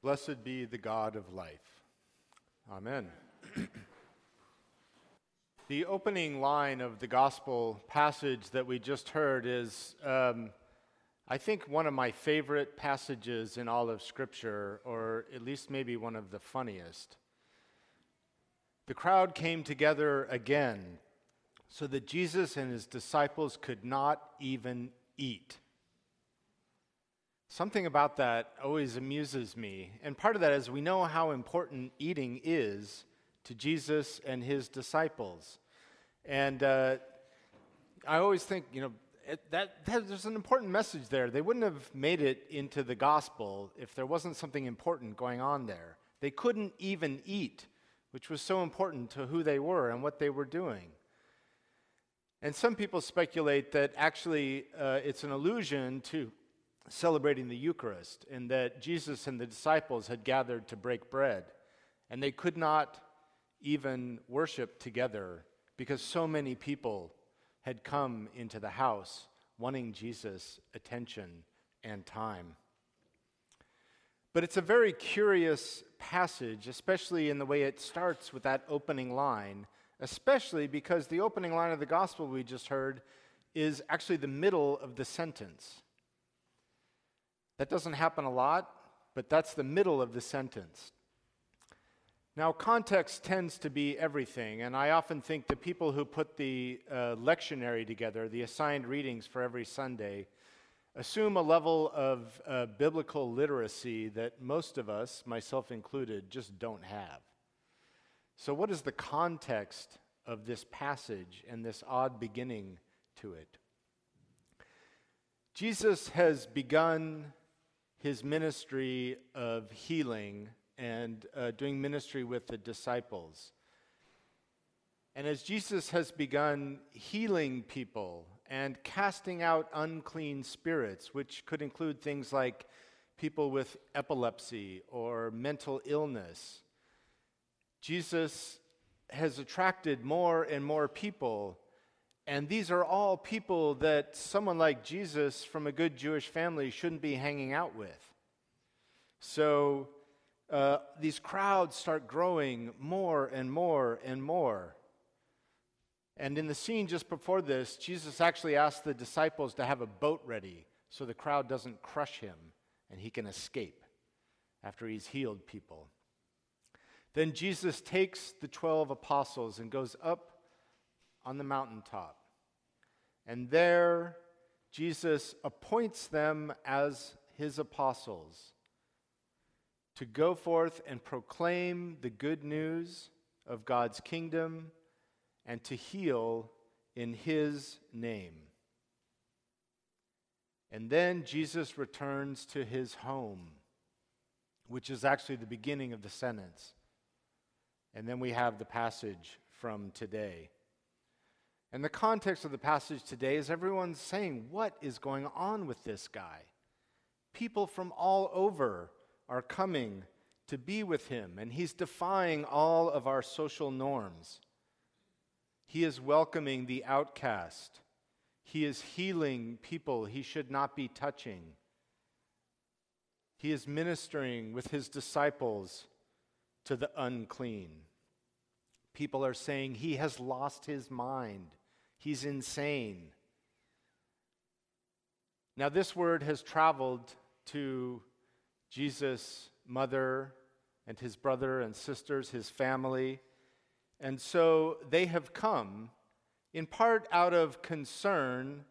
Blessed be the God of life. Amen. the opening line of the gospel passage that we just heard is, um, I think, one of my favorite passages in all of Scripture, or at least maybe one of the funniest. The crowd came together again so that Jesus and his disciples could not even eat. Something about that always amuses me. And part of that is we know how important eating is to Jesus and his disciples. And uh, I always think, you know, it, that, that, there's an important message there. They wouldn't have made it into the gospel if there wasn't something important going on there. They couldn't even eat, which was so important to who they were and what they were doing. And some people speculate that actually uh, it's an allusion to celebrating the Eucharist and that Jesus and the disciples had gathered to break bread. And they could not even worship together because so many people had come into the house wanting Jesus' attention and time. But it's a very curious passage, especially in the way it starts with that opening line especially because the opening line of the gospel we just heard is actually the middle of the sentence. That doesn't happen a lot, but that's the middle of the sentence. Now, context tends to be everything, and I often think the people who put the uh, lectionary together, the assigned readings for every Sunday, assume a level of uh, biblical literacy that most of us, myself included, just don't have. So, what is the context of this passage and this odd beginning to it? Jesus has begun his ministry of healing and uh, doing ministry with the disciples. And as Jesus has begun healing people and casting out unclean spirits, which could include things like people with epilepsy or mental illness, Jesus has attracted more and more people. And these are all people that someone like Jesus from a good Jewish family shouldn't be hanging out with. So uh, these crowds start growing more and more and more. And in the scene just before this, Jesus actually asked the disciples to have a boat ready so the crowd doesn't crush him and he can escape after he's healed people. Then Jesus takes the 12 apostles and goes up on the mountaintop. And there, Jesus appoints them as his apostles to go forth and proclaim the good news of God's kingdom and to heal in his name. And then Jesus returns to his home, which is actually the beginning of the sentence. And then we have the passage from today. And the context of the passage today is everyone's saying, What is going on with this guy? People from all over are coming to be with him, and he's defying all of our social norms. He is welcoming the outcast. He is healing people he should not be touching. He is ministering with his disciples to the unclean. People are saying he has lost his mind, he's insane. Now, this word has traveled to Jesus' mother and his brother and sisters, his family. And so they have come in part out of concern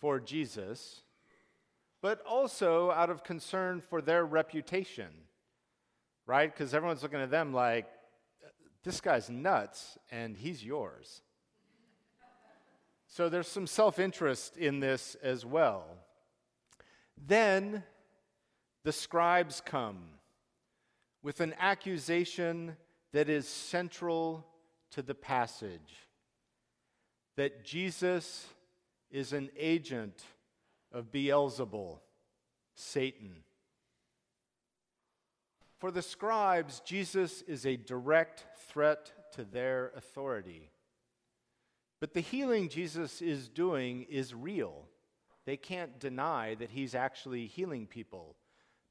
for Jesus, but also out of concern for their reputation right? Because everyone's looking at them like, this guy's nuts and he's yours. So there's some self interest in this as well. Then the scribes come with an accusation that is central to the passage that Jesus is an agent of Beelzebul, Satan. For the scribes, Jesus is a direct threat to their authority. But the healing Jesus is doing is real. They can't deny that he's actually healing people.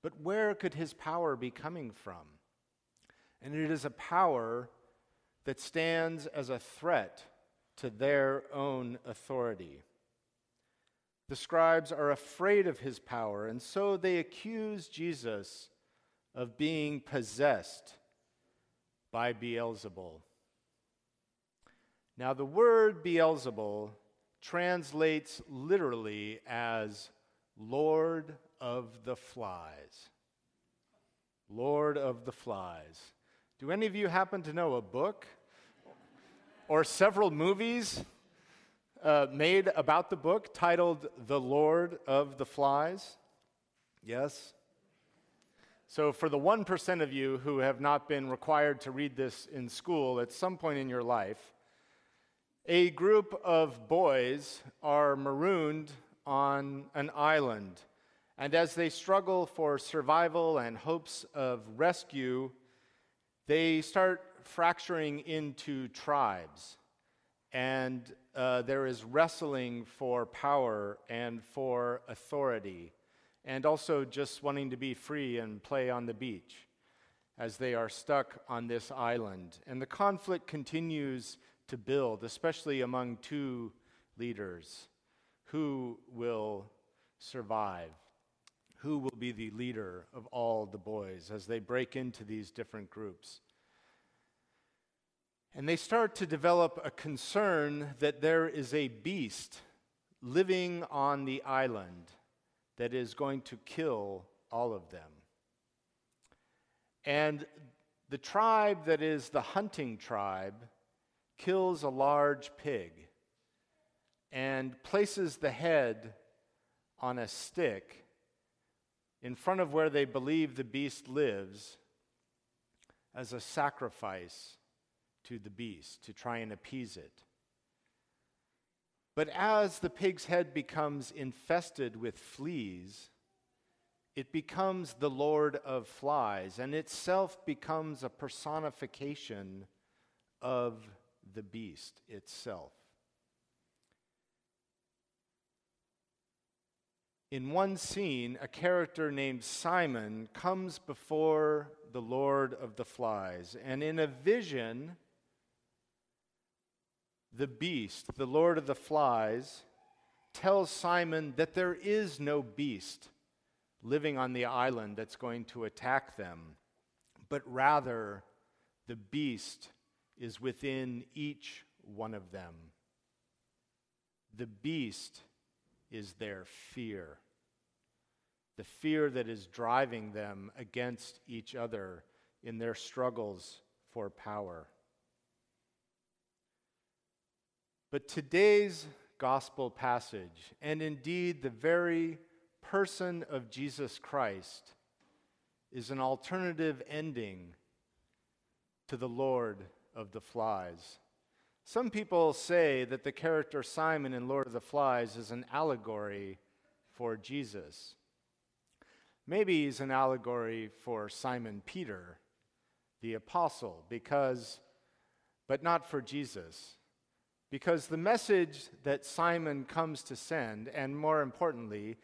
But where could his power be coming from? And it is a power that stands as a threat to their own authority. The scribes are afraid of his power, and so they accuse Jesus of being possessed by Beelzebul. Now, the word Beelzebul translates literally as Lord of the Flies. Lord of the Flies. Do any of you happen to know a book or several movies uh, made about the book titled The Lord of the Flies? Yes? So, for the 1% of you who have not been required to read this in school at some point in your life, a group of boys are marooned on an island. And as they struggle for survival and hopes of rescue, they start fracturing into tribes. And uh, there is wrestling for power and for authority, and also just wanting to be free and play on the beach as they are stuck on this island. And the conflict continues to build, especially among two leaders. Who will survive? Who will be the leader of all the boys as they break into these different groups? And they start to develop a concern that there is a beast living on the island that is going to kill all of them. And the tribe that is the hunting tribe kills a large pig and places the head on a stick in front of where they believe the beast lives as a sacrifice to the beast to try and appease it. But as the pig's head becomes infested with fleas, it becomes the Lord of flies, and itself becomes a personification of the beast itself. In one scene, a character named Simon comes before the Lord of the flies, and in a vision, the beast, the Lord of the flies, tells Simon that there is no beast living on the island that's going to attack them, but rather the beast is within each one of them. The beast is their fear, the fear that is driving them against each other in their struggles for power. But today's gospel passage, and indeed the very person of Jesus Christ, is an alternative ending to the Lord of the Flies. Some people say that the character Simon in Lord of the Flies is an allegory for Jesus. Maybe he's an allegory for Simon Peter, the apostle, because, but not for Jesus. Because the message that Simon comes to send, and more importantly,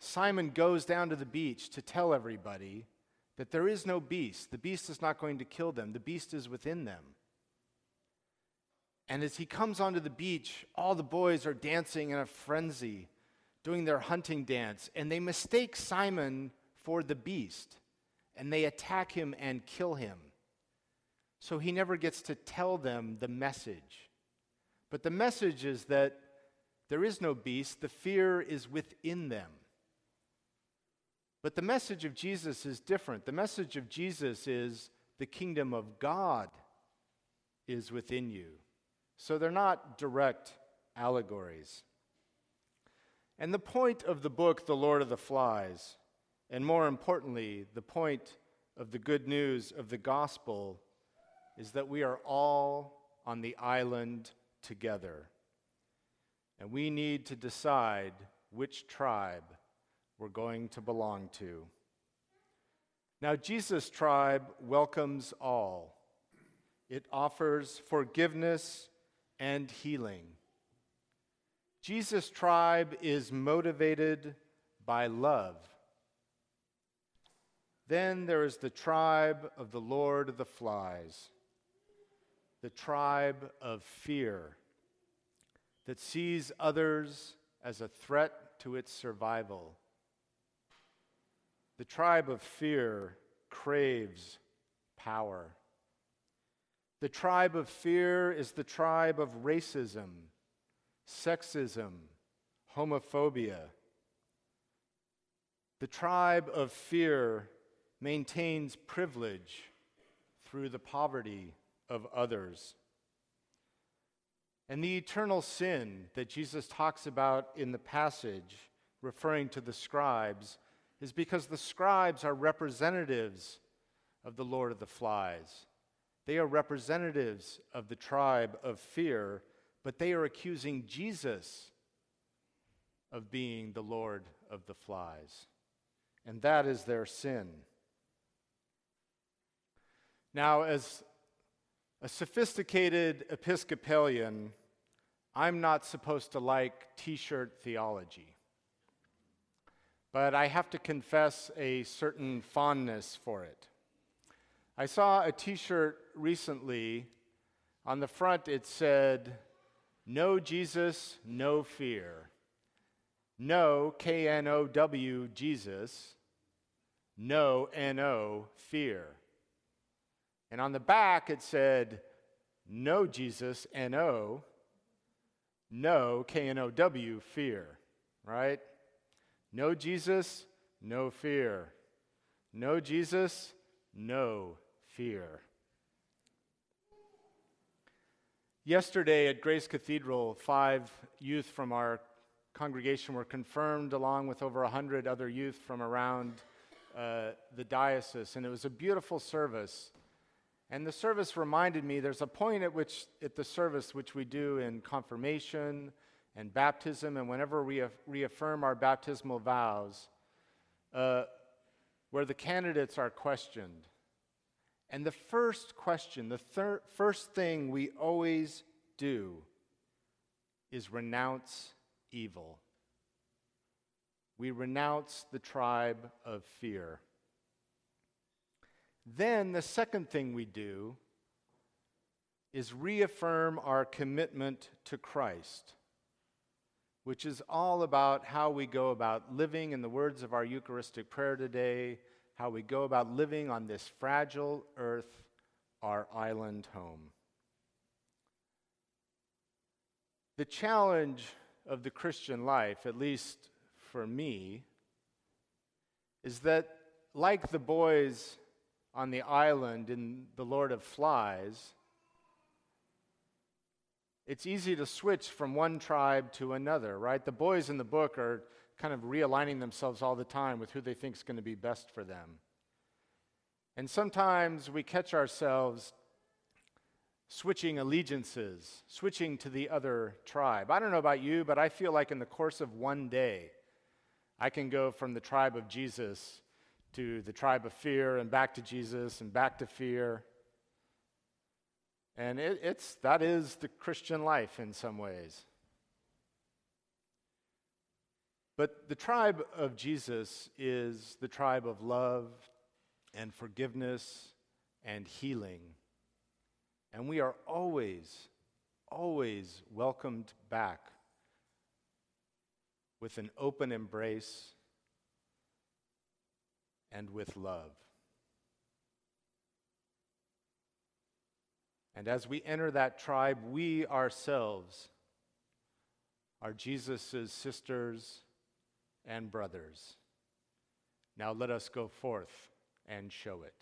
Simon goes down to the beach to tell everybody that there is no beast. The beast is not going to kill them, the beast is within them. And as he comes onto the beach, all the boys are dancing in a frenzy, doing their hunting dance, and they mistake Simon for the beast, and they attack him and kill him. So he never gets to tell them the message. But the message is that there is no beast, the fear is within them. But the message of Jesus is different. The message of Jesus is the kingdom of God is within you. So they're not direct allegories. And the point of the book, The Lord of the Flies, and more importantly, the point of the good news of the gospel, is that we are all on the island together. And we need to decide which tribe we're going to belong to. Now, Jesus' tribe welcomes all, it offers forgiveness and healing. Jesus' tribe is motivated by love. Then there is the tribe of the Lord of the flies, the tribe of fear that sees others as a threat to its survival. The tribe of fear craves power. The tribe of fear is the tribe of racism, sexism, homophobia. The tribe of fear maintains privilege through the poverty of others. And the eternal sin that Jesus talks about in the passage, referring to the scribes, is because the scribes are representatives of the Lord of the flies. They are representatives of the tribe of fear, but they are accusing Jesus of being the Lord of the flies. And that is their sin. Now, as a sophisticated Episcopalian, I'm not supposed to like t shirt theology. But I have to confess a certain fondness for it. I saw a t shirt recently. On the front, it said, No Jesus, no fear. No, K N O W, Jesus. No, N O, fear. And on the back it said, No Jesus, N O, no, K N O W, fear, right? No Jesus, no fear. No Jesus, no fear. Yesterday at Grace Cathedral, five youth from our congregation were confirmed, along with over 100 other youth from around uh, the diocese, and it was a beautiful service. And the service reminded me there's a point at which, at the service, which we do in confirmation and baptism, and whenever we reaffirm our baptismal vows, uh, where the candidates are questioned. And the first question, the thir- first thing we always do is renounce evil. We renounce the tribe of fear. Then the second thing we do is reaffirm our commitment to Christ, which is all about how we go about living, in the words of our Eucharistic prayer today, how we go about living on this fragile earth, our island home. The challenge of the Christian life, at least for me, is that, like the boys on the island in The Lord of Flies, it's easy to switch from one tribe to another, right? The boys in the book are kind of realigning themselves all the time with who they think is going to be best for them. And sometimes we catch ourselves switching allegiances, switching to the other tribe. I don't know about you, but I feel like in the course of one day, I can go from the tribe of Jesus to the tribe of fear and back to Jesus and back to fear. And it, it's, that is the Christian life in some ways. But the tribe of Jesus is the tribe of love and forgiveness and healing. And we are always, always welcomed back with an open embrace and with love. And as we enter that tribe, we ourselves are Jesus' sisters and brothers. Now let us go forth and show it.